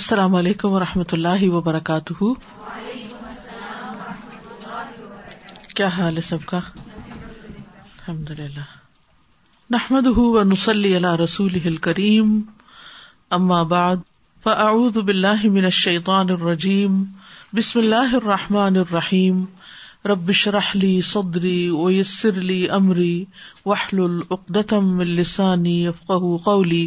السلام علیکم و رحمۃ اللہ وبرکاتہ کیا حال ہے سب کا الحمد للہ نحمد نسلی اللہ رسول کریم من منشی الرجیم بسم اللہ الرحمٰن الرحیم ربش رحلی صدری ویسر امری وحل العقدم السانی قولی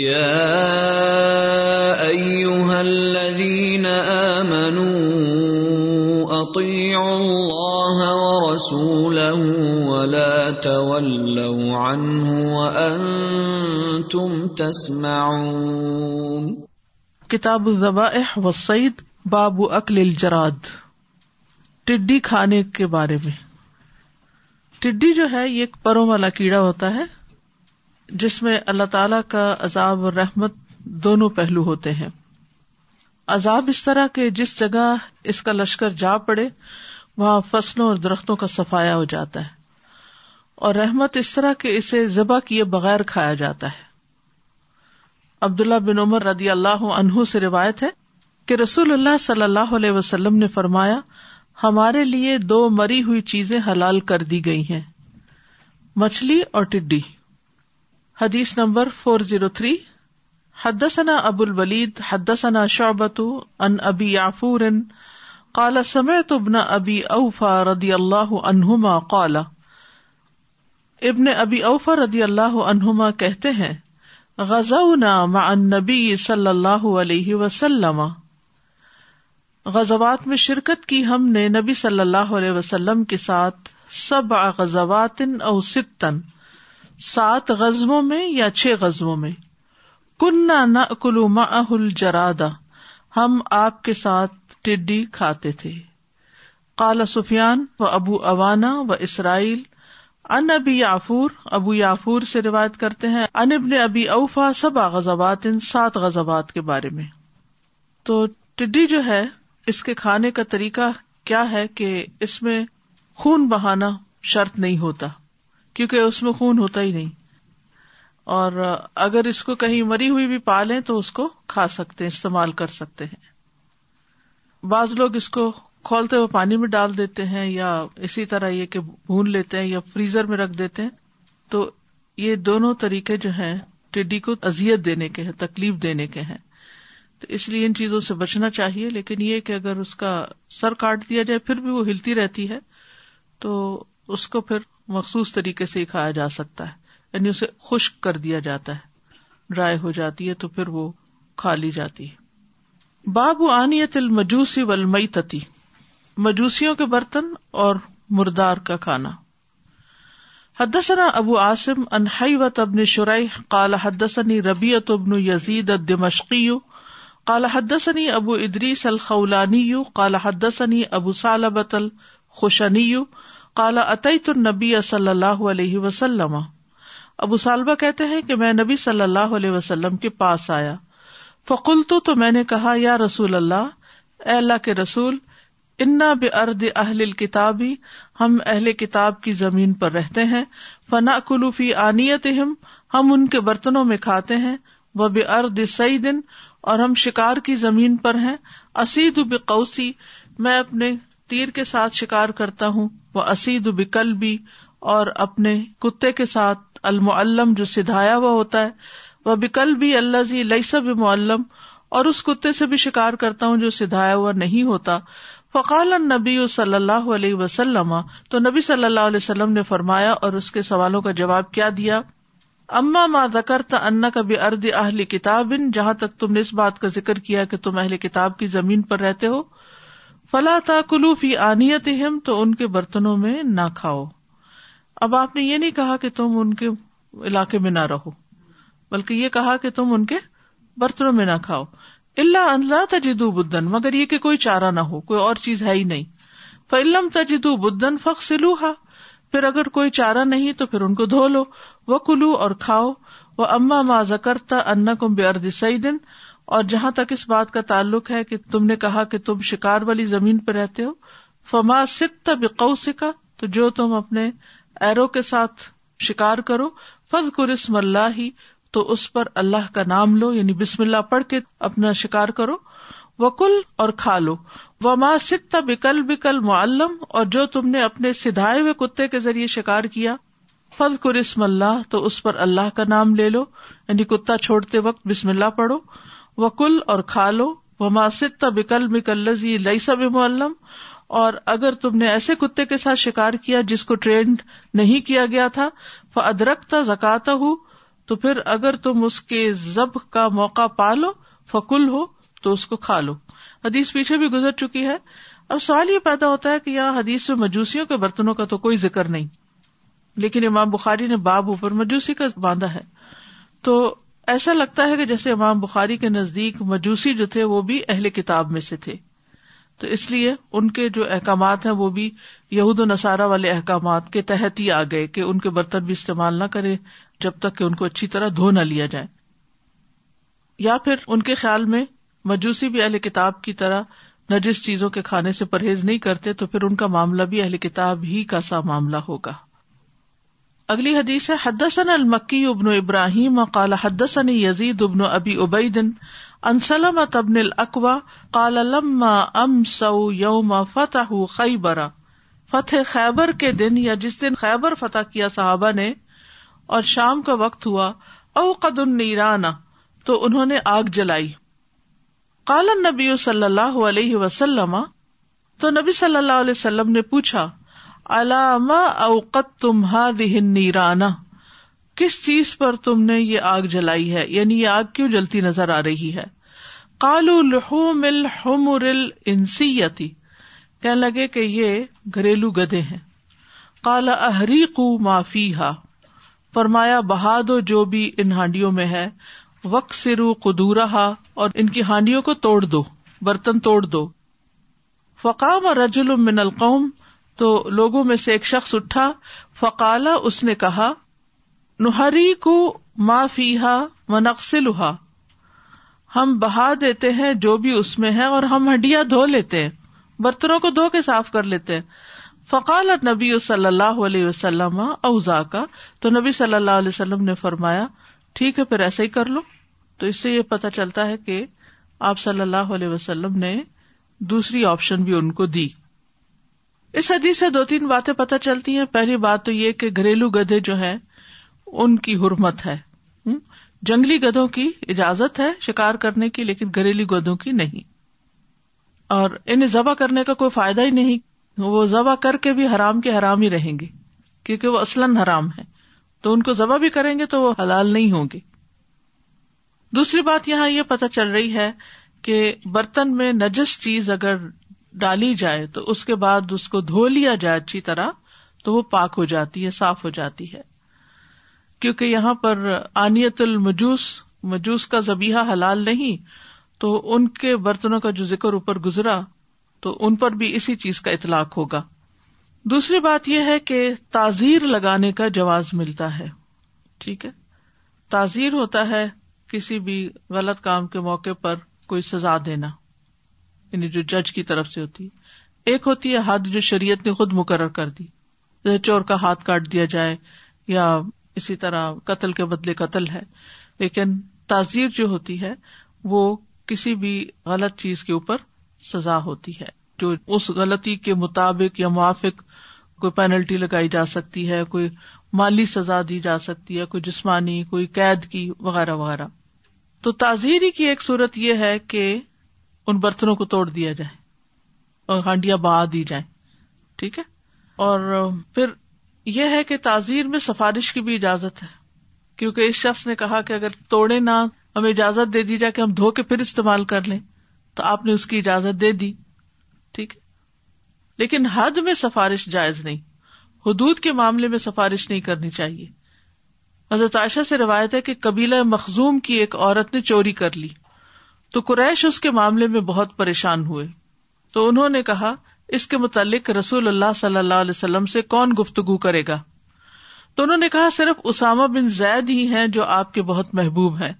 يا أيها الذين آمنوا أطيعوا الله ورسوله ولا تولوا عنه وأنتم تسمعون کتاب الذبائح سعید باب اکلیل الجراد ٹڈی کھانے کے بارے میں ٹڈی جو ہے یہ ایک پروں والا کیڑا ہوتا ہے جس میں اللہ تعالی کا عذاب اور رحمت دونوں پہلو ہوتے ہیں عذاب اس طرح کے جس جگہ اس کا لشکر جا پڑے وہاں فصلوں اور درختوں کا سفایا ہو جاتا ہے اور رحمت اس طرح کے اسے ذبح کیے بغیر کھایا جاتا ہے عبداللہ بن عمر رضی اللہ عنہ سے روایت ہے کہ رسول اللہ صلی اللہ علیہ وسلم نے فرمایا ہمارے لیے دو مری ہوئی چیزیں حلال کر دی گئی ہیں مچھلی اور ٹڈی حدیث نمبر فور زیرو تھری حد ثنا ابو الولید حد ثنا شعبۃ ان ابی یافور قال سمعت ابن ابی اوفا رضی اللہ عنہما قال ابن ابی اوفا رضی اللہ عنہما کہتے ہیں غزونا مع النبی صلی اللہ علیہ وسلم غزوات میں شرکت کی ہم نے نبی صلی اللہ علیہ وسلم کے ساتھ سبع غزوات او ستن سات غزبوں میں یا چھ غزبوں میں کنہ نہ کلو مہل جرادا ہم آپ کے ساتھ ٹڈی کھاتے تھے کالا سفیان و ابو اوانا و اسرائیل ان ابی یافور ابو یافور سے روایت کرتے ہیں ان ابن ابی اوفا سب غزبات ان سات غزبات کے بارے میں تو ٹڈی جو ہے اس کے کھانے کا طریقہ کیا ہے کہ اس میں خون بہانا شرط نہیں ہوتا کیونکہ اس میں خون ہوتا ہی نہیں اور اگر اس کو کہیں مری ہوئی بھی پالیں تو اس کو کھا سکتے استعمال کر سکتے ہیں بعض لوگ اس کو کھولتے ہوئے پانی میں ڈال دیتے ہیں یا اسی طرح یہ کہ بھون لیتے ہیں یا فریزر میں رکھ دیتے ہیں تو یہ دونوں طریقے جو ہیں ٹڈی کو ازیت دینے کے ہیں تکلیف دینے کے ہیں تو اس لیے ان چیزوں سے بچنا چاہیے لیکن یہ کہ اگر اس کا سر کاٹ دیا جائے پھر بھی وہ ہلتی رہتی ہے تو اس کو پھر مخصوص طریقے سے ہی کھایا جا سکتا ہے یعنی اسے خشک کر دیا جاتا ہے ڈرائی ہو جاتی ہے تو پھر وہ کھا لی جاتی ہے باب المجوسی ولمئی تتی مجوسیوں کے برتن اور مردار کا کھانا حدسنا ابو عاصم ان و تبن شرع کالا حدسنی ربیعت ابن یزید الدمشقی قال یو کالا حدسنی ابو ادریس الخولانی یو کالا حدسنی ابو سالبت الخشنی یو کالا صلی اللہ علیہ وسلم ابو سالبہ کہتے ہیں کہ میں نبی صلی اللہ علیہ وسلم کے پاس آیا فقول تو میں نے کہا یا رسول اللہ اللہ اے کے رسول انا بے ارد اہل کتاب ہی ہم اہل کتاب کی زمین پر رہتے ہیں فنا کلوفی آنیت ہم ہم ان کے برتنوں میں کھاتے ہیں وہ بے ارد دن اور ہم شکار کی زمین پر ہیں اسید قوسی میں اپنے تیر کے ساتھ شکار کرتا ہوں وہ اسید بکل بھی اور اپنے کتے کے ساتھ المعلم جو سدھایا ہوا ہوتا ہے وہ بکل بھی اللہ زی لئیس معلم اور اس کتے سے بھی شکار کرتا ہوں جو سدھایا ہوا نہیں ہوتا فقال نبی صلی اللہ علیہ وسلم تو نبی صلی اللہ علیہ وسلم نے فرمایا اور اس کے سوالوں کا جواب کیا دیا اما ما ذکر انا انّا کبھی ارد اہلی کتاب جہاں تک تم نے اس بات کا ذکر کیا کہ تم اہل کتاب کی زمین پر رہتے ہو فلا تا کلو فی آنیت تو ان کے برتنوں میں نہ کھاؤ اب آپ نے یہ نہیں کہا کہ تم ان کے علاقے میں نہ رہو بلکہ یہ کہا کہ تم ان کے برتنوں میں نہ کھاؤ اللہ اللہ تجدو بدن مگر یہ کہ کوئی چارہ نہ ہو کوئی اور چیز ہے ہی نہیں فلم تجدو بدن فخ ہا پھر اگر کوئی چارہ نہیں تو پھر ان کو دھو لو وہ کلو اور کھاؤ وہ اما ما زکرتا ان انا کو بے ارد سعید اور جہاں تک اس بات کا تعلق ہے کہ تم نے کہا کہ تم شکار والی زمین پہ رہتے ہو فما ست بکو سکا تو جو تم اپنے ایرو کے ساتھ شکار کرو فض کرسم اللہ ہی تو اس پر اللہ کا نام لو یعنی بسم اللہ پڑھ کے اپنا شکار کرو وہ کل اور کھا لو فما ست بکل بکل معلم اور جو تم نے اپنے سدھائے ہوئے کتے کے ذریعے شکار کیا فض قرسم اللہ تو اس پر اللہ کا نام لے لو یعنی کتا چھوڑتے وقت بسم اللہ پڑھو وہ کل اور کھا لو وہ بکل مکلزی لئی سب معلم اور اگر تم نے ایسے کتے کے ساتھ شکار کیا جس کو ٹرینڈ نہیں کیا گیا تھا ادرک تھا زکاتا ہو تو پھر اگر تم اس کے زب کا موقع پا لو فکل ہو تو اس کو کھا لو حدیث پیچھے بھی گزر چکی ہے اب سوال یہ پیدا ہوتا ہے کہ یہاں حدیث میں مجوسیوں کے برتنوں کا تو کوئی ذکر نہیں لیکن امام بخاری نے باب اوپر مجوسی کا باندھا ہے تو ایسا لگتا ہے کہ جیسے امام بخاری کے نزدیک مجوسی جو تھے وہ بھی اہل کتاب میں سے تھے تو اس لیے ان کے جو احکامات ہیں وہ بھی یہود و نصارہ والے احکامات کے تحت ہی آ گئے کہ ان کے برتن بھی استعمال نہ کرے جب تک کہ ان کو اچھی طرح دھو نہ لیا جائے یا پھر ان کے خیال میں مجوسی بھی اہل کتاب کی طرح نجس چیزوں کے کھانے سے پرہیز نہیں کرتے تو پھر ان کا معاملہ بھی اہل کتاب ہی کا سا معاملہ ہوگا اگلی حدیث حدسن المکی، ابن ابراہیم کالا یزید ابن ابی لما کال یوم فتح خیبرا فتح خیبر کے دن یا جس دن خیبر فتح کیا صحابہ نے اور شام کا وقت ہوا او قد نیران تو انہوں نے آگ جلائی کالن نبی صلی اللہ علیہ وسلم تو نبی صلی اللہ علیہ وسلم نے پوچھا علامہ اوقت تم دہ نیرانا کس چیز پر تم نے یہ آگ جلائی ہے یعنی یہ آگ کیوں جلتی نظر آ رہی ہے کالو کال ام انسیتی کہنے لگے کہ یہ گھریلو گدے ہیں کالا اہری کو معافی ہا فرمایا بہادو جو بھی ان ہانڈیوں میں ہے وق سرو قدورا ہا اور ان کی ہانڈیوں کو توڑ دو برتن توڑ دو فقام رجل من القوم تو لوگوں میں سے ایک شخص اٹھا فقالا اس نے کہا نہری کو ما فی ہا ہم بہا دیتے ہیں جو بھی اس میں ہے اور ہم ہڈیاں دھو لیتے ہیں برتنوں کو دھو کے صاف کر لیتے ہیں فقال نبی صلی اللہ علیہ وسلم اوزا کا تو نبی صلی اللہ علیہ وسلم نے فرمایا ٹھیک ہے پھر ایسا ہی کر لو تو اس سے یہ پتا چلتا ہے کہ آپ صلی اللہ علیہ وسلم نے دوسری آپشن بھی ان کو دی اس حدیث سے دو تین باتیں پتہ چلتی ہیں پہلی بات تو یہ کہ گھریلو گدھے جو ہیں ان کی حرمت ہے جنگلی گدھوں کی اجازت ہے شکار کرنے کی لیکن گھریلو گدھوں کی نہیں اور انہیں ذبح کرنے کا کوئی فائدہ ہی نہیں وہ ذبح کر کے بھی حرام کے حرام ہی رہیں گے کیونکہ وہ اصلاً حرام ہے تو ان کو ذبح بھی کریں گے تو وہ حلال نہیں ہوں گے دوسری بات یہاں یہ پتہ چل رہی ہے کہ برتن میں نجس چیز اگر ڈالی جائے تو اس کے بعد اس کو دھو لیا جائے اچھی طرح تو وہ پاک ہو جاتی ہے صاف ہو جاتی ہے کیونکہ یہاں پر آنیت المجوس مجوس کا زبیحہ حلال نہیں تو ان کے برتنوں کا جو ذکر اوپر گزرا تو ان پر بھی اسی چیز کا اطلاق ہوگا دوسری بات یہ ہے کہ تاجیر لگانے کا جواز ملتا ہے ٹھیک ہے تازیر ہوتا ہے کسی بھی غلط کام کے موقع پر کوئی سزا دینا یعنی جو جج کی طرف سے ہوتی ہے ایک ہوتی ہے حد جو شریعت نے خود مقرر کر دی جیسے چور کا ہاتھ کاٹ دیا جائے یا اسی طرح قتل کے بدلے قتل ہے لیکن تعزیر جو ہوتی ہے وہ کسی بھی غلط چیز کے اوپر سزا ہوتی ہے جو اس غلطی کے مطابق یا موافق کوئی پینلٹی لگائی جا سکتی ہے کوئی مالی سزا دی جا سکتی ہے کوئی جسمانی کوئی قید کی وغیرہ وغیرہ تو تاجیری کی ایک صورت یہ ہے کہ ان برتنوں کو توڑ دیا جائے اور ہانڈیاں بہا دی جائیں ٹھیک ہے اور پھر یہ ہے کہ تاجیر میں سفارش کی بھی اجازت ہے کیونکہ اس شخص نے کہا کہ اگر توڑے نہ ہمیں اجازت دے دی جائے کہ ہم دھو کے پھر استعمال کر لیں تو آپ نے اس کی اجازت دے دی ٹھیک ہے لیکن حد میں سفارش جائز نہیں حدود کے معاملے میں سفارش نہیں کرنی چاہیے حضرت عائشہ سے روایت ہے کہ قبیلہ مخزوم کی ایک عورت نے چوری کر لی تو قریش اس کے معاملے میں بہت پریشان ہوئے تو انہوں نے کہا اس کے متعلق رسول اللہ صلی اللہ علیہ وسلم سے کون گفتگو کرے گا تو انہوں نے کہا صرف اسامہ بن زید ہی ہیں جو آپ کے بہت محبوب ہیں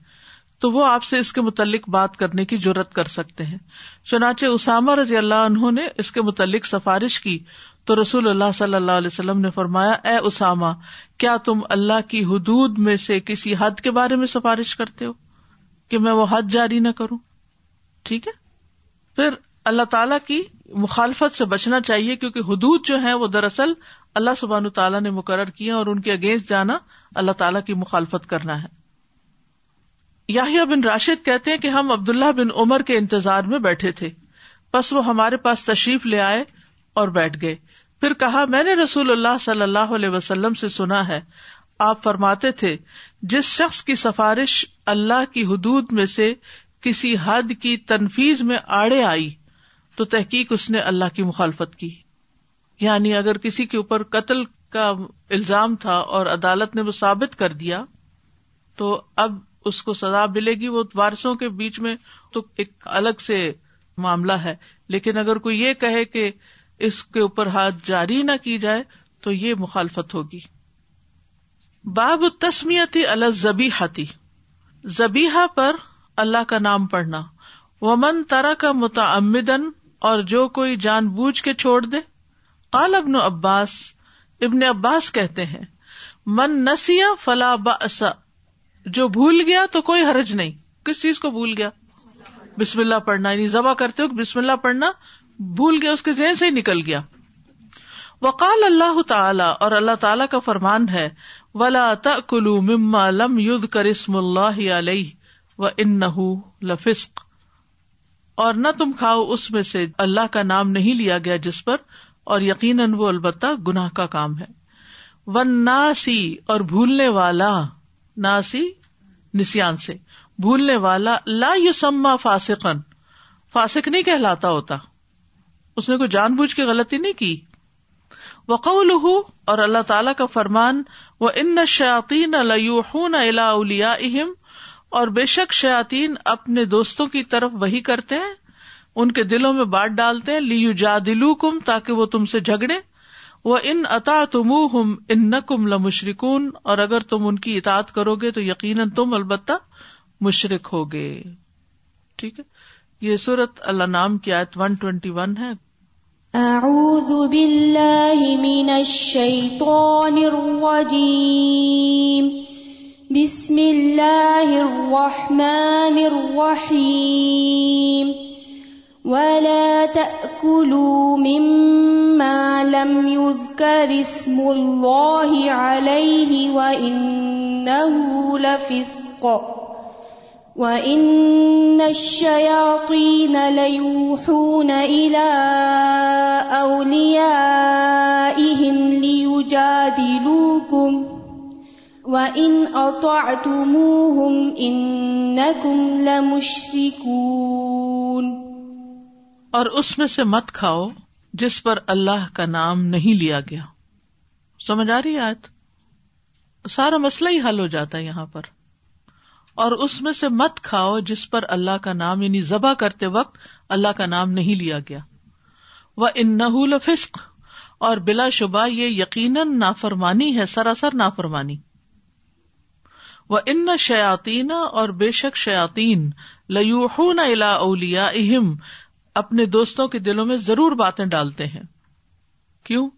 تو وہ آپ سے اس کے متعلق بات کرنے کی ضرورت کر سکتے ہیں چنانچہ اسامہ رضی اللہ عنہ نے اس کے متعلق سفارش کی تو رسول اللہ صلی اللہ علیہ وسلم نے فرمایا اے اسامہ کیا تم اللہ کی حدود میں سے کسی حد کے بارے میں سفارش کرتے ہو کہ میں وہ حد جاری نہ کروں ٹھیک ہے پھر اللہ تعالی کی مخالفت سے بچنا چاہیے کیونکہ حدود جو ہے وہ دراصل اللہ سبحان تعالیٰ نے مقرر کیا اور ان کے اگینسٹ جانا اللہ تعالیٰ کی مخالفت کرنا ہے یاہیا بن راشد کہتے ہیں کہ ہم عبداللہ بن عمر کے انتظار میں بیٹھے تھے بس وہ ہمارے پاس تشریف لے آئے اور بیٹھ گئے پھر کہا میں نے رسول اللہ صلی اللہ علیہ وسلم سے سنا ہے آپ فرماتے تھے جس شخص کی سفارش اللہ کی حدود میں سے کسی حد کی تنفیز میں آڑے آئی تو تحقیق اس نے اللہ کی مخالفت کی یعنی اگر کسی کے اوپر قتل کا الزام تھا اور عدالت نے وہ ثابت کر دیا تو اب اس کو سزا ملے گی وہ وارسوں کے بیچ میں تو ایک الگ سے معاملہ ہے لیکن اگر کوئی یہ کہے کہ اس کے اوپر ہاتھ جاری نہ کی جائے تو یہ مخالفت ہوگی باب تسمیت الزبیحتی زبیحا پر اللہ کا نام پڑھنا وہ من ترا کا متعمدن اور جو کوئی جان بوجھ کے چھوڑ دے کال ابن عباس ابن عباس کہتے ہیں من نسیا فلا اباسا جو بھول گیا تو کوئی حرج نہیں کس چیز کو بھول گیا بسم اللہ پڑھنا یعنی ذبح کرتے ہو بسم اللہ پڑھنا بھول گیا اس کے ذہن سے ہی نکل گیا وقال اللہ تعالیٰ اور اللہ تعالی کا فرمان ہے ولا تلو مما لم ید کرسم اللہ علیہ و ان لفسق اور نہ تم کھاؤ اس میں سے اللہ کا نام نہیں لیا گیا جس پر اور یقیناً وہ البتہ گناہ کا کام ہے ون ناسی اور بھولنے والا ناسی نسان سے بھولنے والا یو سما فاسکن فاسک نہیں کہلاتا ہوتا اس نے کوئی جان بوجھ کے غلطی نہیں کی وقول اور اللہ تعالیٰ کا فرمان وہ ان شاطین اولیا اہم اور بے شک شاطین اپنے دوستوں کی طرف وہی کرتے ہیں ان کے دلوں میں بانٹ ڈالتے ہیں لیو جا دلو کم تاکہ وہ تم سے جھگڑے وہ ان اطا تم ہم ان کم لمشرکون اور اگر تم ان کی اطاط کرو گے تو یقیناً تم البتہ مشرق ہوگے ٹھیک ہے یہ صورت اللہ نام کی آیت ون ٹوینٹی ون ہے اعوذ باللہ من الشیطان الرجیم بسم اللہ الرحمن الرحیم ولا تأكلوا مما لم يذكر اسم الله عليه وإنه لفسق وَإِنَّ الشَّيَاطِينَ لَيُوحُونَ إِلَىٰ أَوْلِيَائِهِمْ لِيُجَادِلُوكُمْ وَإِنْ أَطَعْتُمُوهُمْ إِنَّكُمْ لَمُشْرِكُونَ اور اس میں سے مت کھاؤ جس پر اللہ کا نام نہیں لیا گیا سمجھ آ رہی آیت سارا مسئلہ ہی حل ہو جاتا ہے یہاں پر اور اس میں سے مت کھاؤ جس پر اللہ کا نام یعنی ذبح کرتے وقت اللہ کا نام نہیں لیا گیا وہ انہول فسق اور بلا شبہ یہ یقیناً نافرمانی ہے سراسر نافرمانی وہ ان شیاتی اور بے شک شیاتی لوہ الا اولیا اہم اپنے دوستوں کے دلوں میں ضرور باتیں ڈالتے ہیں کیوں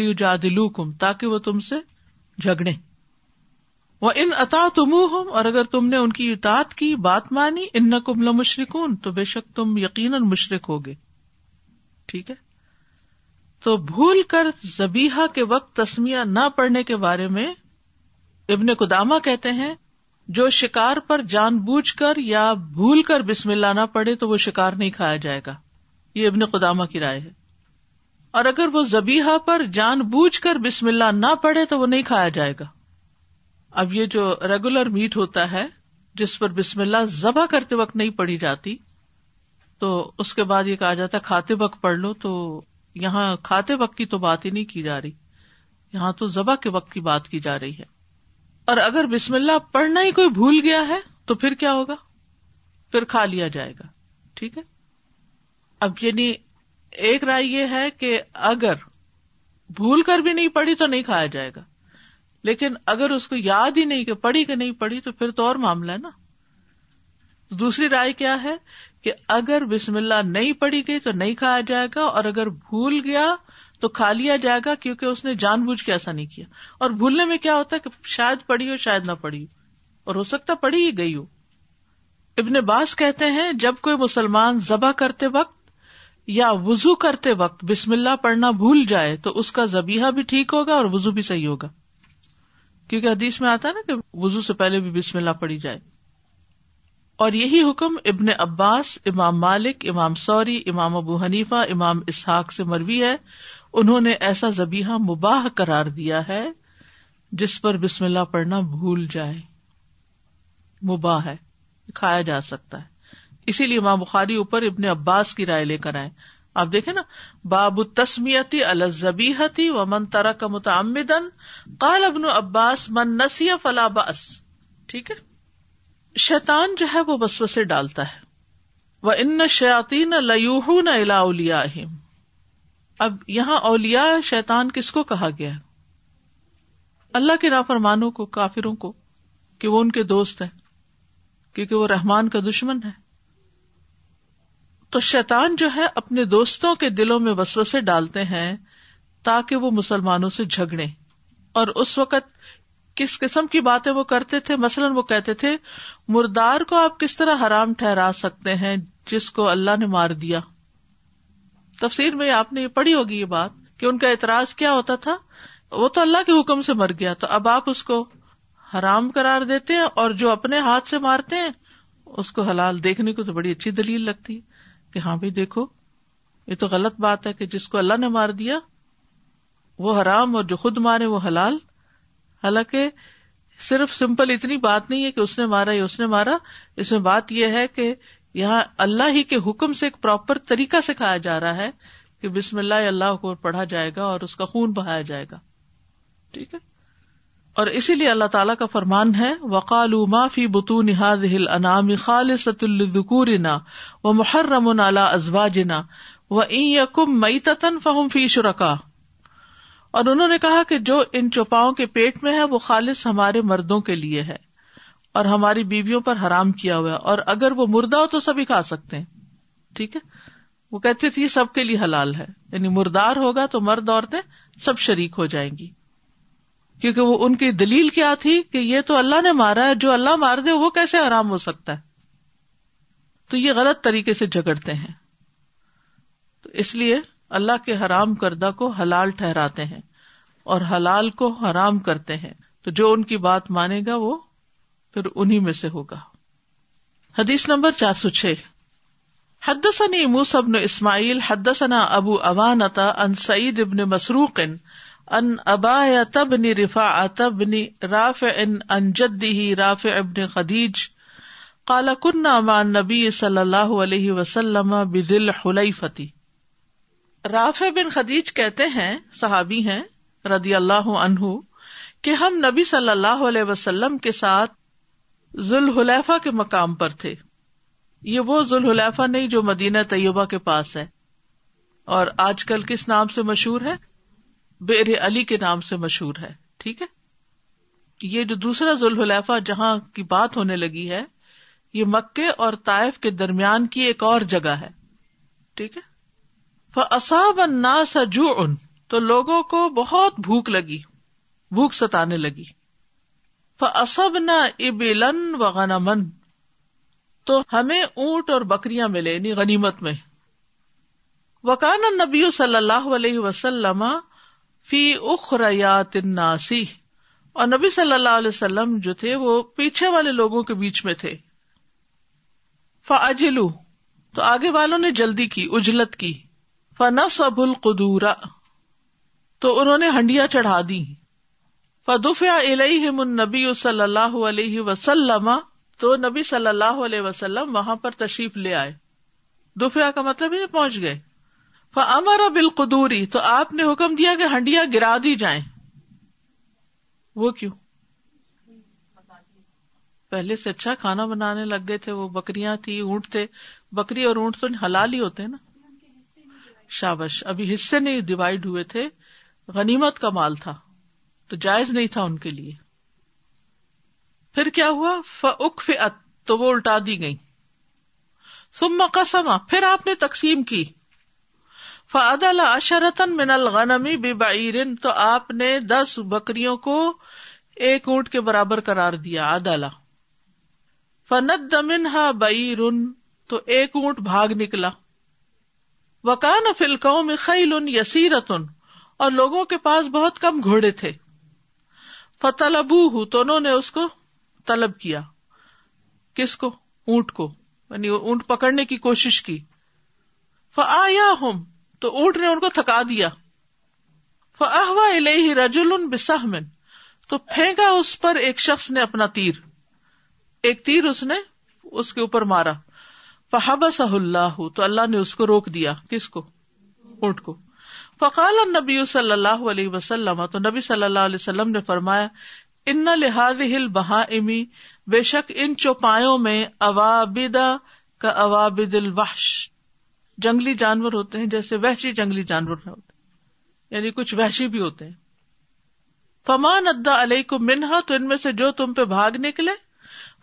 لو کم تاکہ وہ تم سے جھگڑے وہ ان اتا تم ہوں اور اگر تم نے ان کی اطاعت کی بات مانی ان کمل مشرکون تو بے شک تم یقیناً مشرق ہوگے ٹھیک ہے تو بھول کر زبیحا کے وقت تسمیہ نہ پڑنے کے بارے میں ابن قدامہ کہتے ہیں جو شکار پر جان بوجھ کر یا بھول کر بسم اللہ نہ پڑے تو وہ شکار نہیں کھایا جائے گا یہ ابن قدامہ کی رائے ہے اور اگر وہ زبیحا پر جان بوجھ کر بسم اللہ نہ پڑے تو وہ نہیں کھایا جائے گا اب یہ جو ریگولر میٹ ہوتا ہے جس پر بسم اللہ ذبح کرتے وقت نہیں پڑھی جاتی تو اس کے بعد یہ کہا جاتا ہے کھاتے وقت پڑھ لو تو یہاں کھاتے وقت کی تو بات ہی نہیں کی جا رہی یہاں تو ذبح کے وقت کی بات کی جا رہی ہے اور اگر بسم اللہ پڑھنا ہی کوئی بھول گیا ہے تو پھر کیا ہوگا پھر کھا لیا جائے گا ٹھیک ہے اب یعنی ایک رائے یہ ہے کہ اگر بھول کر بھی نہیں پڑی تو نہیں کھایا جائے گا لیکن اگر اس کو یاد ہی نہیں کہ پڑھی کہ نہیں پڑھی تو پھر تو اور معاملہ ہے نا دوسری رائے کیا ہے کہ اگر بسم اللہ نہیں پڑھی گئی تو نہیں کھایا جائے گا اور اگر بھول گیا تو کھا لیا جائے گا کیونکہ اس نے جان بوجھ کے ایسا نہیں کیا اور بھولنے میں کیا ہوتا ہے کہ شاید پڑھی ہو شاید نہ پڑھی ہو اور ہو سکتا پڑھی ہی گئی ہو ابن باس کہتے ہیں جب کوئی مسلمان ذبح کرتے وقت یا وزو کرتے وقت بسم اللہ پڑھنا بھول جائے تو اس کا زبیحہ بھی ٹھیک ہوگا اور وزو بھی صحیح ہوگا کیونکہ حدیث میں آتا ہے نا کہ وزو سے پہلے بھی بسم اللہ پڑی جائے اور یہی حکم ابن عباس امام مالک امام سوری امام ابو حنیفہ امام اسحاق سے مروی ہے انہوں نے ایسا زبیحہ مباح قرار دیا ہے جس پر بسم اللہ پڑھنا بھول جائے مباح ہے کھایا جا سکتا ہے اسی لیے امام بخاری اوپر ابن عباس کی رائے لے کر آئے آپ دیکھیں نا باب تسمیتی الزبیحتی و من متعمدن قال ابن عباس من نسی فلا بس ٹھیک ہے شیتان جو ہے وہ بس ڈالتا ہے وہ ان نہ اولیا اب یہاں اولیا شیتان کس کو کہا گیا ہے اللہ کے نافرمانوں کو کافروں کو کہ وہ ان کے دوست ہیں کیونکہ وہ رحمان کا دشمن ہے تو شیطان جو ہے اپنے دوستوں کے دلوں میں وسوسے سے ڈالتے ہیں تاکہ وہ مسلمانوں سے جھگڑے اور اس وقت کس قسم کی باتیں وہ کرتے تھے مثلاً وہ کہتے تھے مردار کو آپ کس طرح حرام ٹھہرا سکتے ہیں جس کو اللہ نے مار دیا تفسیر میں آپ نے یہ پڑھی ہوگی یہ بات کہ ان کا اعتراض کیا ہوتا تھا وہ تو اللہ کے حکم سے مر گیا تو اب آپ اس کو حرام کرار دیتے ہیں اور جو اپنے ہاتھ سے مارتے ہیں اس کو حلال دیکھنے کو تو بڑی اچھی دلیل لگتی ہے کہ ہاں بھی دیکھو یہ تو غلط بات ہے کہ جس کو اللہ نے مار دیا وہ حرام اور جو خود مارے وہ حلال حالانکہ صرف سمپل اتنی بات نہیں ہے کہ اس نے مارا یا اس نے مارا اس میں بات یہ ہے کہ یہاں اللہ ہی کے حکم سے ایک پراپر طریقہ سکھایا جا رہا ہے کہ بسم اللہ اللہ کو پڑھا جائے گا اور اس کا خون بہایا جائے گا ٹھیک ہے اور اسی لیے اللہ تعالیٰ کا فرمان ہے وہ قالو ما فی بتون و محرم رم نالا جنا وم مئی تتن فہم فی شرکا اور انہوں نے کہا کہ جو ان چوپاؤں کے پیٹ میں ہے وہ خالص ہمارے مردوں کے لیے ہے اور ہماری بیویوں پر حرام کیا ہوا اور اگر وہ مردہ ہو تو سبھی کھا سکتے ہیں ٹھیک ہے وہ کہتے تھے سب کے لیے حلال ہے یعنی مردار ہوگا تو مرد عورتیں سب شریک ہو جائیں گی کیونکہ وہ ان کی دلیل کیا تھی کہ یہ تو اللہ نے مارا ہے جو اللہ مار دے وہ کیسے آرام ہو سکتا ہے تو یہ غلط طریقے سے جھگڑتے ہیں تو اس لیے اللہ کے حرام کردہ کو حلال ٹھہراتے ہیں اور حلال کو حرام کرتے ہیں تو جو ان کی بات مانے گا وہ پھر انہی میں سے ہوگا حدیث نمبر چار سو چھ حدثني موسى بن اسماعيل اسماعیل ابو اوانتا ان سعید ابن مسروقن ان ابا رفا راف ان راف ابن خدیج کالا کن نبی صلی اللہ علیہ وسلم راف بن خدیج کہتے ہیں صحابی ہیں ردی اللہ عنہ کہ ہم نبی صلی اللہ علیہ وسلم کے ساتھ ذوال حلیفہ کے مقام پر تھے یہ وہ ذوال حلیفہ نہیں جو مدینہ طیبہ کے پاس ہے اور آج کل کس نام سے مشہور ہے بیر علی کے نام سے مشہور ہے ٹھیک ہے یہ جو دوسرا ذوالحلیفہ جہاں کی بات ہونے لگی ہے یہ مکے اور طائف کے درمیان کی ایک اور جگہ ہے ٹھیک ہے سجو ان تو لوگوں کو بہت بھوک لگی بھوک ستانے لگی فصب نہ ابلن لن من تو ہمیں اونٹ اور بکریاں ملے یعنی غنیمت میں وکان نبی صلی اللہ علیہ وسلم فی اخریات اور نبی صلی اللہ علیہ وسلم جو تھے وہ پیچھے والے لوگوں کے بیچ میں تھے فاجلو تو آگے والوں نے جلدی کی اجلت کی فن سب قدور تو انہوں نے ہنڈیاں چڑھا دی فدف علیہ منبی صلی اللہ علیہ وسلم تو نبی صلی اللہ علیہ وسلم وہاں پر تشریف لے آئے کا مطلب ہی نہیں پہنچ گئے امر بال قدوری تو آپ نے حکم دیا کہ ہنڈیاں گرا دی جائیں وہ کیوں پہلے سے اچھا کھانا بنانے لگ گئے تھے وہ بکریاں تھی اونٹ تھے بکری اور اونٹ تو حلال ہی ہوتے نا شابش ابھی حصے نہیں ڈیوائڈ ہوئے تھے غنیمت کا مال تھا تو جائز نہیں تھا ان کے لیے پھر کیا ہوا فک فت تو وہ الٹا دی گئی سم مقصمہ پھر آپ نے تقسیم کی الغنمی بے الن تو آپ نے دس بکریوں کو ایک اونٹ کے برابر کرار دیا تو ایک اونٹ بھاگ نکلا وکان میں خیل ان یسی ان اور لوگوں کے پاس بہت کم گھوڑے تھے فتح ہوں تو نے اس کو طلب کیا کس کو اونٹ کو یعنی اونٹ پکڑنے کی کوشش کی فیا ہوں تو اونٹ نے ان کو تھکا دیا فاحوا الیہ رجل بسہمن تو پھینکا اس پر ایک شخص نے اپنا تیر ایک تیر اس نے اس کے اوپر مارا فحبسہ اللہ تو اللہ نے اس کو روک دیا کس کو اونٹ کو فقال نبی صلی اللہ علیہ وسلم تو نبی صلی اللہ علیہ وسلم نے فرمایا ان لحاظ ہل بہا امی بے شک ان چوپایوں میں اوابدا کا اوابد الوحش جنگلی جانور ہوتے ہیں جیسے وحشی جنگلی جانور نہ ہوتے یعنی کچھ وحشی بھی ہوتے ہیں فمان ادا علیہ کو منہا تو ان میں سے جو تم پہ بھاگ نکلے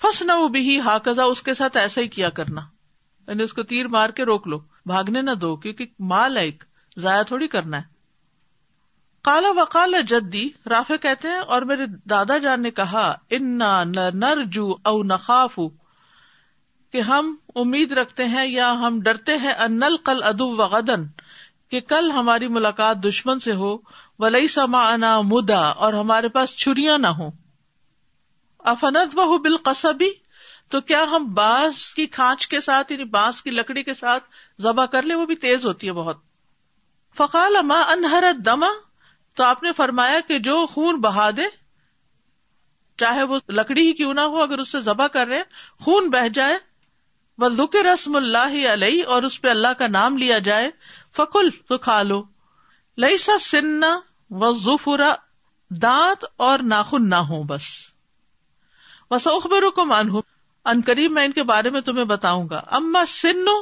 فس نہ ہا ہاکزا اس کے ساتھ ایسا ہی کیا کرنا یعنی اس کو تیر مار کے روک لو بھاگنے نہ دو کیونکہ مال ایک ضائع تھوڑی کرنا ہے کالا و کالا جدید رافے کہتے ہیں اور میرے دادا جان نے کہا او نخاف کہ ہم امید رکھتے ہیں یا ہم ڈرتے ہیں انل کل ادب وغدن کہ کل ہماری ملاقات دشمن سے ہو ولی سما انا مدا اور ہمارے پاس چھری نہ ہو افنت بہ بال بالقصبی تو کیا ہم بانس کی کھانچ کے ساتھ یعنی بانس کی لکڑی کے ساتھ ذبح کر لیں وہ بھی تیز ہوتی ہے بہت فقال ما انہر دما تو آپ نے فرمایا کہ جو خون بہا دے چاہے وہ لکڑی ہی کیوں نہ ہو اگر اس سے ذبح کر رہے خون بہ جائے بلدک رسم اللہ علیہ اور اس پہ اللہ کا نام لیا جائے فکل تو کھا لو لئی سا سننا و ظفرا دانت اور ناخن نہ ہوں بس وس اخبر ان قریب میں ان کے بارے میں تمہیں بتاؤں گا اما سنو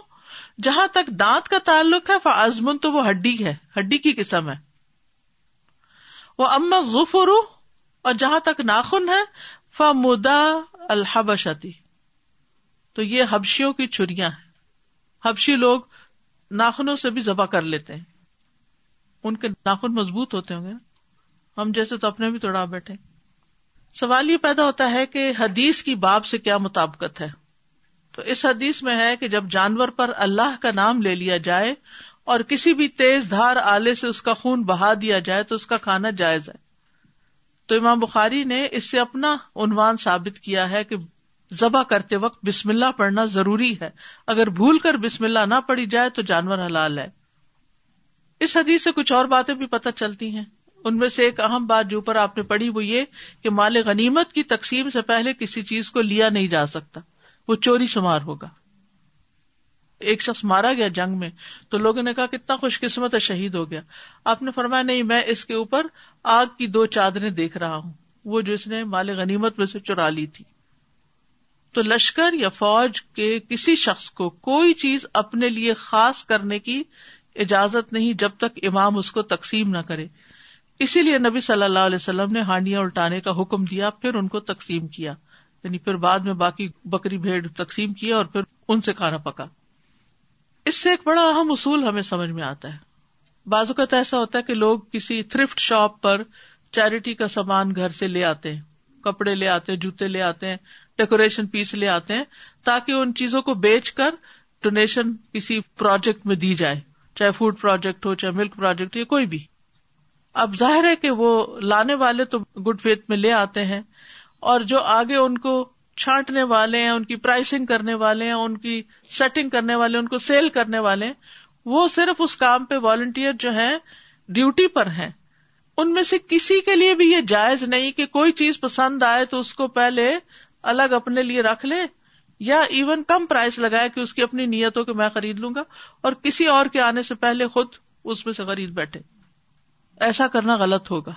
جہاں تک دانت کا تعلق ہے فعزمن تو وہ ہڈی ہے ہڈی کی قسم ہے وہ اما ظفرو اور جہاں تک ناخن ہے فمدا الحبشتی تو یہ حبشیوں کی چریاں ہیں حبشی لوگ ناخنوں سے بھی ذبح کر لیتے ہیں ان کے ناخن مضبوط ہوتے ہوں گے ہم جیسے تو اپنے بھی توڑا بیٹھے سوال یہ پیدا ہوتا ہے کہ حدیث کی باب سے کیا مطابقت ہے تو اس حدیث میں ہے کہ جب جانور پر اللہ کا نام لے لیا جائے اور کسی بھی تیز دھار آلے سے اس کا خون بہا دیا جائے تو اس کا کھانا جائز ہے تو امام بخاری نے اس سے اپنا عنوان ثابت کیا ہے کہ ذبح کرتے وقت بسم اللہ پڑھنا ضروری ہے اگر بھول کر بسم اللہ نہ پڑی جائے تو جانور حلال ہے اس حدیث سے کچھ اور باتیں بھی پتہ چلتی ہیں ان میں سے ایک اہم بات جو اوپر آپ نے پڑھی وہ یہ کہ مال غنیمت کی تقسیم سے پہلے کسی چیز کو لیا نہیں جا سکتا وہ چوری شمار ہوگا ایک شخص مارا گیا جنگ میں تو لوگوں نے کہا کتنا خوش قسمت ہے شہید ہو گیا آپ نے فرمایا نہیں میں اس کے اوپر آگ کی دو چادریں دیکھ رہا ہوں وہ جو اس نے مال غنیمت میں سے چرا لی تھی تو لشکر یا فوج کے کسی شخص کو کوئی چیز اپنے لیے خاص کرنے کی اجازت نہیں جب تک امام اس کو تقسیم نہ کرے اسی لیے نبی صلی اللہ علیہ وسلم نے ہانڈیاں الٹانے کا حکم دیا پھر ان کو تقسیم کیا یعنی پھر بعد میں باقی بکری بھیڑ تقسیم کیا اور پھر ان سے کھانا پکا اس سے ایک بڑا اہم اصول ہمیں سمجھ میں آتا ہے بازو کا تو ایسا ہوتا ہے کہ لوگ کسی تھرفٹ شاپ پر چیریٹی کا سامان گھر سے لے آتے ہیں کپڑے لے آتے ہیں جوتے لے آتے ہیں ڈیکوریشن پیس لے آتے ہیں تاکہ ان چیزوں کو بیچ کر ڈونیشن کسی پروجیکٹ میں دی جائے چاہے فوڈ پروجیکٹ ہو چاہے ملک پروجیکٹ ہو یا کوئی بھی اب ظاہر ہے کہ وہ لانے والے تو گڈ فیتھ میں لے آتے ہیں اور جو آگے ان کو چھانٹنے والے ہیں ان کی پرائسنگ کرنے والے ہیں ان کی سیٹنگ کرنے والے ان کو سیل کرنے والے ہیں وہ صرف اس کام پہ والنٹیئر جو ہیں ڈیوٹی پر ہیں ان میں سے کسی کے لیے بھی یہ جائز نہیں کہ کوئی چیز پسند آئے تو اس کو پہلے الگ اپنے لیے رکھ لے یا ایون کم پرائز لگائے کہ اس کی اپنی نیتوں کے میں خرید لوں گا اور کسی اور کے آنے سے پہلے خود اس میں سے خرید بیٹھے ایسا کرنا غلط ہوگا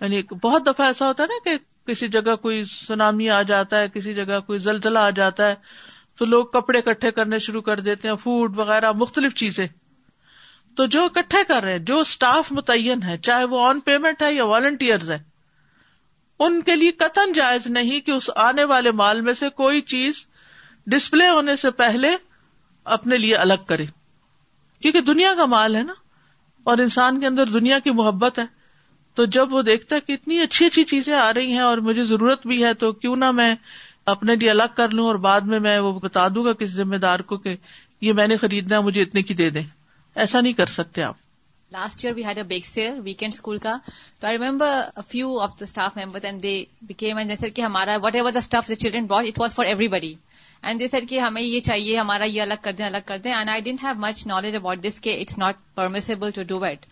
یعنی بہت دفعہ ایسا ہوتا ہے نا کہ کسی جگہ کوئی سونامی آ جاتا ہے کسی جگہ کوئی زلزلہ آ جاتا ہے تو لوگ کپڑے اکٹھے کرنے شروع کر دیتے ہیں فوڈ وغیرہ مختلف چیزیں تو جو اکٹھے کر رہے ہیں جو اسٹاف متعین ہے چاہے وہ آن پیمنٹ ہے یا والنٹیئرز ہے ان کے لیے قطن جائز نہیں کہ اس آنے والے مال میں سے کوئی چیز ڈسپلے ہونے سے پہلے اپنے لیے الگ کرے کیونکہ دنیا کا مال ہے نا اور انسان کے اندر دنیا کی محبت ہے تو جب وہ دیکھتا ہے کہ اتنی اچھی اچھی چیزیں آ رہی ہیں اور مجھے ضرورت بھی ہے تو کیوں نہ میں اپنے لیے الگ کر لوں اور بعد میں میں وہ بتا دوں گا کسی ذمہ دار کو کہ یہ میں نے خریدنا مجھے اتنے کی دے دیں ایسا نہیں کر سکتے آپ last year we had a bake sale weekend school کا تو I remember few of the staff and they and sir ہمارا whatever the staff the children bought for everybody and they sir کہ ہمیں یہ چاہیے ہمارا یہ الگ کر دیں الگ کر دیں and I didn't to do it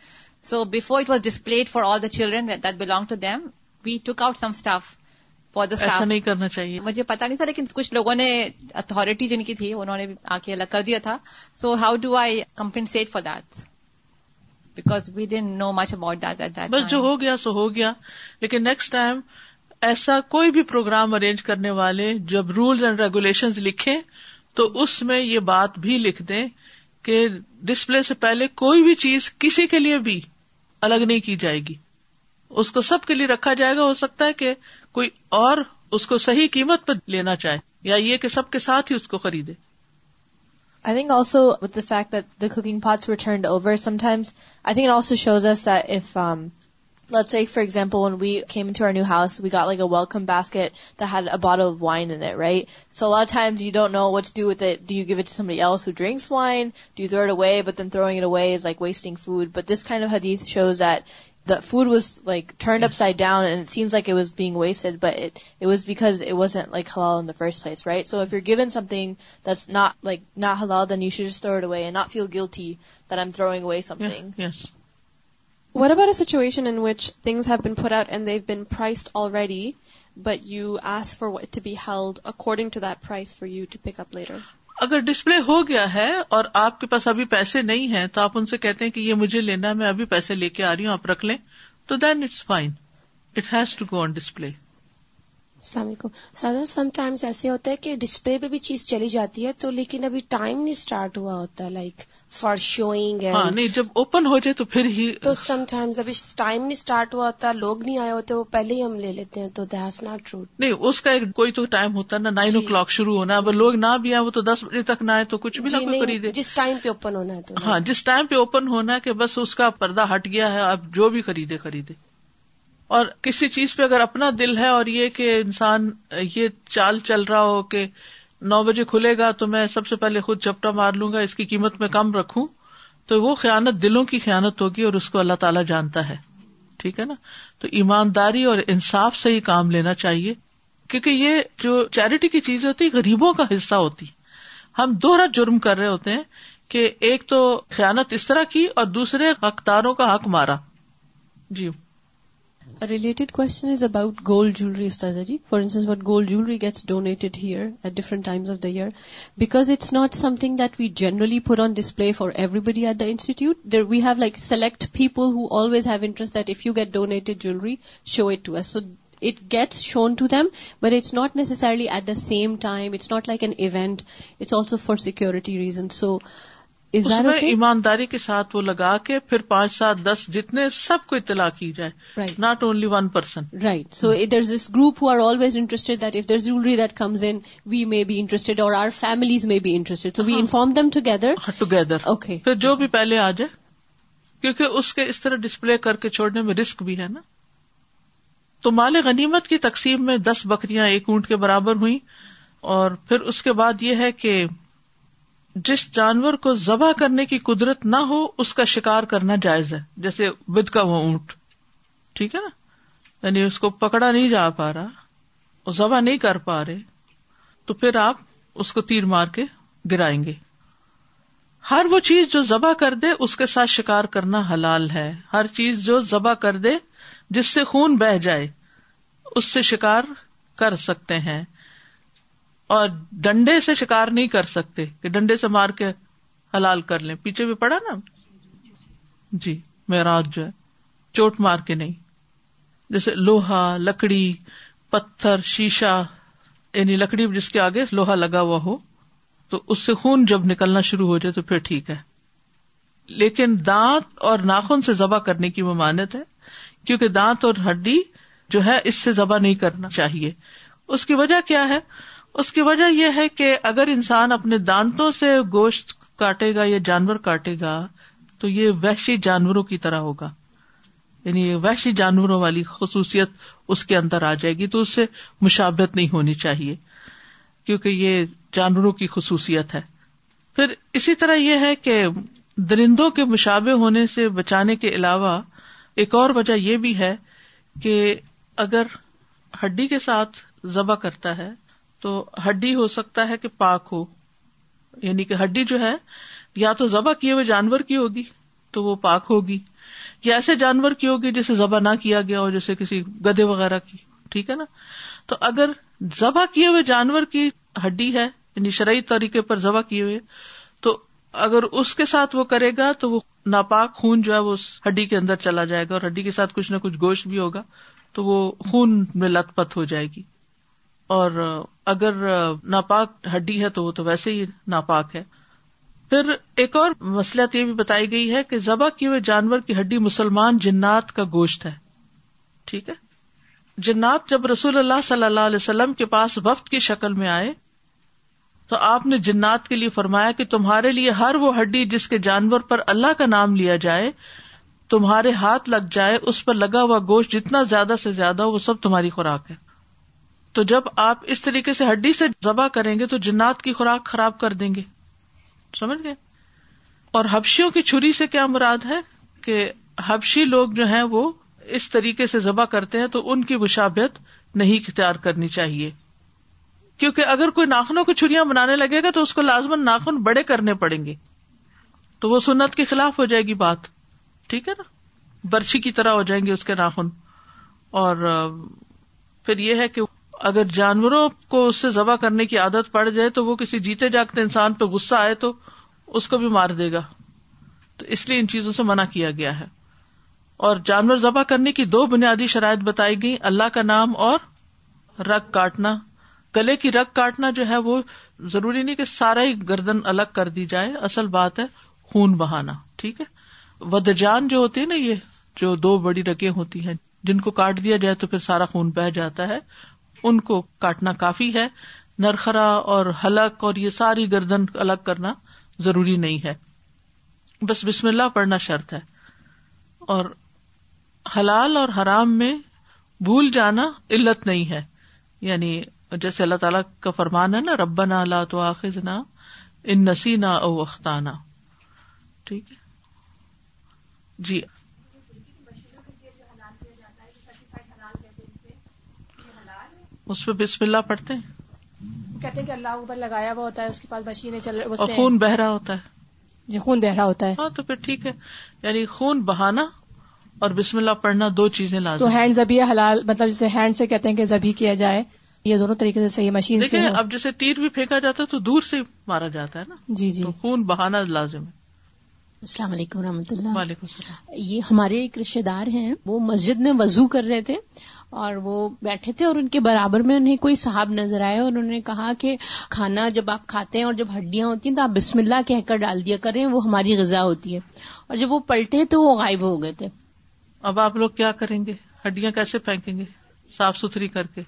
was displayed for all the children that belong to them we took out some staff for the staff نہیں کرنا چاہیے مجھے پتا نہیں تھا لیکن کچھ لوگوں نے اتارٹی جن کی تھی انہوں نے آ کے الگ کر دیا تھا so how do I compensate for that because we don't know much about بس جو ہو گیا سو ہو گیا لیکن نیکسٹ ٹائم ایسا کوئی بھی پروگرام ارینج کرنے والے جب رولس اینڈ ریگولیشن لکھے تو اس میں یہ بات بھی لکھ دیں کہ ڈسپلے سے پہلے کوئی بھی چیز کسی کے لیے بھی الگ نہیں کی جائے گی اس کو سب کے لیے رکھا جائے گا ہو سکتا ہے کہ کوئی اور اس کو صحیح قیمت پہ لینا چاہے یا یہ کہ سب کے ساتھ ہی اس کو خریدے I think also the fact cooking parts we turn over sometimes I think also shows us for example we are new house we got like a welcome a bottle of wine so time know what do give who drinks wine away but like wasting food but this kind shows that the food was like turned upside down but was back was like way not feel guilty way whatever situation already but you is for what be held according to these for you to pack up اگر display ہو گیا ہے اور آپ کے پاس ابھی پیسے نہیں ہے تو آپ ان سے کہتے ہیں کہ یہ مجھے لینا ہے میں ابھی پیسے لے کے آ رہی ہوں آپ رکھ لیں تو then it's fine it has to go on display السلام علیکم سر سم ٹائمز ایسے ہوتا ہے کہ ڈسپلے پہ بھی چیز چلی جاتی ہے تو لیکن ابھی ٹائم نہیں اسٹارٹ ہوا ہوتا لائک فار شوئنگ نہیں جب اوپن ہو جائے تو پھر ہی تو سم ٹائمز ابھی ٹائم نہیں اسٹارٹ ہوا ہوتا لوگ نہیں آئے ہوتے وہ پہلے ہی ہم لے لیتے ہیں تو دیٹس ناٹ ٹرو نہیں اس کا ایک کوئی تو ٹائم ہوتا ہے نائن او کلاک شروع ہونا اگر لوگ نہ بھی آئے وہ تو دس بجے تک نہ آئے تو کچھ بھی جی، کوئی خریدے جس ٹائم پہ اوپن ہونا ہے تو ہاں جس ٹائم پہ اوپن ہونا ہے کہ بس اس کا پردہ ہٹ گیا ہے اب جو بھی خریدے خریدے اور کسی چیز پہ اگر اپنا دل ہے اور یہ کہ انسان یہ چال چل رہا ہو کہ نو بجے کھلے گا تو میں سب سے پہلے خود چپٹا مار لوں گا اس کی قیمت میں کم رکھوں تو وہ خیانت دلوں کی خیانت ہوگی اور اس کو اللہ تعالیٰ جانتا ہے ٹھیک ہے نا تو ایمانداری اور انصاف سے ہی کام لینا چاہیے کیونکہ یہ جو چیریٹی کی چیز ہوتی غریبوں کا حصہ ہوتی ہم دوہرا جرم کر رہے ہوتے ہیں کہ ایک تو خیانت اس طرح کی اور دوسرے حقداروں کا حق مارا جی A related question is about gold jewelry, Ustadaji. For instance, what gold jewelry gets donated here at different times of the year, because it's not something that we generally put on display for everybody at the institute. There we have like select people who always have interest that if you get donated jewelry, show it to us. So it gets shown to them, but it's not necessarily at the same time. It's not like an event. It's also for security reasons. So اس میں ایمانداری کے ساتھ وہ لگا کے پھر پانچ سات دس جتنے سب کو اطلاع کی جائے not only one person right so there this group who are always interested that if there jewellery that comes in we may be interested or our families may be interested so we inform them together together okay پھر جو بھی پہلے آ جائے کیونکہ اس کے اس طرح display کر کے چھوڑنے میں رسک بھی ہے نا تو مال غنیمت کی تقسیم میں دس بکریاں ایک اونٹ کے برابر ہوئی اور پھر اس کے بعد یہ ہے کہ جس جانور کو ذبح کرنے کی قدرت نہ ہو اس کا شکار کرنا جائز ہے جیسے بد کا وہ اونٹ ٹھیک ہے نا یعنی اس کو پکڑا نہیں جا پا رہا ذبح نہیں کر پا رہے تو پھر آپ اس کو تیر مار کے گرائیں گے ہر وہ چیز جو ذبح کر دے اس کے ساتھ شکار کرنا حلال ہے ہر چیز جو ذبح کر دے جس سے خون بہ جائے اس سے شکار کر سکتے ہیں اور ڈنڈے سے شکار نہیں کر سکتے کہ ڈنڈے سے مار کے حلال کر لیں پیچھے بھی پڑا نا جی میرا جو ہے چوٹ مار کے نہیں جیسے لوہا لکڑی پتھر شیشا یعنی لکڑی جس کے آگے لوہا لگا ہوا ہو تو اس سے خون جب نکلنا شروع ہو جائے تو پھر ٹھیک ہے لیکن دانت اور ناخن سے ذبح کرنے کی ممانت ہے کیونکہ دانت اور ہڈی جو ہے اس سے ذبح نہیں کرنا چاہیے اس کی وجہ کیا ہے اس کی وجہ یہ ہے کہ اگر انسان اپنے دانتوں سے گوشت کاٹے گا یا جانور کاٹے گا تو یہ وحشی جانوروں کی طرح ہوگا یعنی یہ وحشی جانوروں والی خصوصیت اس کے اندر آ جائے گی تو اس سے مشابت نہیں ہونی چاہیے کیونکہ یہ جانوروں کی خصوصیت ہے پھر اسی طرح یہ ہے کہ درندوں کے مشابے ہونے سے بچانے کے علاوہ ایک اور وجہ یہ بھی ہے کہ اگر ہڈی کے ساتھ ذبح کرتا ہے تو ہڈی ہو سکتا ہے کہ پاک ہو یعنی کہ ہڈی جو ہے یا تو ذبح کیے ہوئے جانور کی ہوگی تو وہ پاک ہوگی یا ایسے جانور کی ہوگی جسے ذبح نہ کیا گیا ہو جیسے کسی گدے وغیرہ کی ٹھیک ہے نا تو اگر ذبح کیے ہوئے جانور کی ہڈی ہے یعنی شرعی طریقے پر ذبح کیے ہوئے تو اگر اس کے ساتھ وہ کرے گا تو وہ ناپاک خون جو ہے وہ اس ہڈی کے اندر چلا جائے گا اور ہڈی کے ساتھ کچھ نہ کچھ گوشت بھی ہوگا تو وہ خون میں لت پت ہو جائے گی اور اگر ناپاک ہڈی ہے تو وہ تو ویسے ہی ناپاک ہے پھر ایک اور مسئلہ یہ بھی بتائی گئی ہے کہ ذبح کی ہوئے جانور کی ہڈی مسلمان جنات کا گوشت ہے ٹھیک ہے جنات جب رسول اللہ صلی اللہ علیہ وسلم کے پاس وفد کی شکل میں آئے تو آپ نے جنات کے لیے فرمایا کہ تمہارے لیے ہر وہ ہڈی جس کے جانور پر اللہ کا نام لیا جائے تمہارے ہاتھ لگ جائے اس پر لگا ہوا گوشت جتنا زیادہ سے زیادہ وہ سب تمہاری خوراک ہے تو جب آپ اس طریقے سے ہڈی سے ذبح کریں گے تو جنات کی خوراک خراب کر دیں گے سمجھ گئے اور ہبشیوں کی چھری سے کیا مراد ہے کہ ہبشی لوگ جو ہیں وہ اس طریقے سے ذبح کرتے ہیں تو ان کی مشابت نہیں اختیار کرنی چاہیے کیونکہ اگر کوئی ناخنوں کی چھریاں بنانے لگے گا تو اس کو لازمن ناخن بڑے کرنے پڑیں گے تو وہ سنت کے خلاف ہو جائے گی بات ٹھیک ہے نا برچی کی طرح ہو جائیں گے اس کے ناخن اور پھر یہ ہے کہ اگر جانوروں کو اس سے ذبح کرنے کی عادت پڑ جائے تو وہ کسی جیتے جاگتے انسان پہ غصہ آئے تو اس کو بھی مار دے گا تو اس لیے ان چیزوں سے منع کیا گیا ہے اور جانور ذبح کرنے کی دو بنیادی شرائط بتائی گئی اللہ کا نام اور رگ کاٹنا گلے کی رگ کاٹنا جو ہے وہ ضروری نہیں کہ سارا ہی گردن الگ کر دی جائے اصل بات ہے خون بہانا ٹھیک ہے ود جان جو ہوتی ہے نا یہ جو دو بڑی رگیں ہوتی ہیں جن کو کاٹ دیا جائے تو پھر سارا خون بہ جاتا ہے ان کو کاٹنا کافی ہے نرخرا اور حلق اور یہ ساری گردن الگ کرنا ضروری نہیں ہے بس بسم اللہ پڑھنا شرط ہے اور حلال اور حرام میں بھول جانا علت نہیں ہے یعنی جیسے اللہ تعالی کا فرمان ہے نا رب نا اللہ تو آخذ نہ ان نسی نہ او اختانہ ٹھیک ہے جی اس پہ بسم اللہ پڑھتے ہیں کہتے ہیں کہ اللہ اوپر لگایا ہوا ہوتا ہے اس کے پاس مشینیں چل رہی خون بہرا ہوتا ہے جی خون بہرا ہوتا ہے ہاں تو پھر ٹھیک ہے یعنی خون بہانا اور بسم اللہ پڑھنا دو چیزیں لازم تو ہینڈ حلال مطلب جسے ہینڈ سے کہتے ہیں کہ زبی کیا جائے یہ دونوں طریقے سے صحیح مشین سے اب جیسے تیر بھی پھینکا جاتا ہے تو دور سے مارا جاتا ہے نا جی جی خون بہانا لازم ہے السلام علیکم و رحمۃ اللہ وعلیکم السلام یہ ہمارے ایک رشتے دار ہیں وہ مسجد میں وضو کر رہے تھے اور وہ بیٹھے تھے اور ان کے برابر میں انہیں کوئی صاحب نظر آئے اور انہوں نے کہا کہ کھانا جب آپ کھاتے ہیں اور جب ہڈیاں ہوتی ہیں تو آپ بسم اللہ کہہ کر ڈال دیا کریں وہ ہماری غذا ہوتی ہے اور جب وہ پلٹے تو وہ غائب ہو گئے تھے اب آپ لوگ کیا کریں گے ہڈیاں کیسے پھینکیں گے صاف ستھری کر کے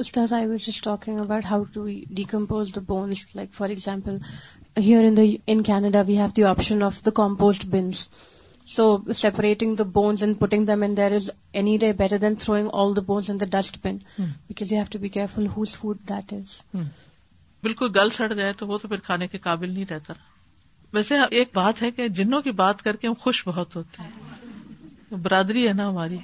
استاد I talking about how to decompose the bones like for example here in Canada we have the option of the compose bins so separating the bones and putting them and there is any day better than throwing all the bones in the dust bin because you have to be careful whose food that is بالکل گل سڑ جائے تو وہ تو پھر کھانے کے قابل نہیں رہتا ویسے ایک بات ہے کہ جنوں کی بات کر کے ہم خوش بہت ہوتے ہیں برادری ہے نا ہماری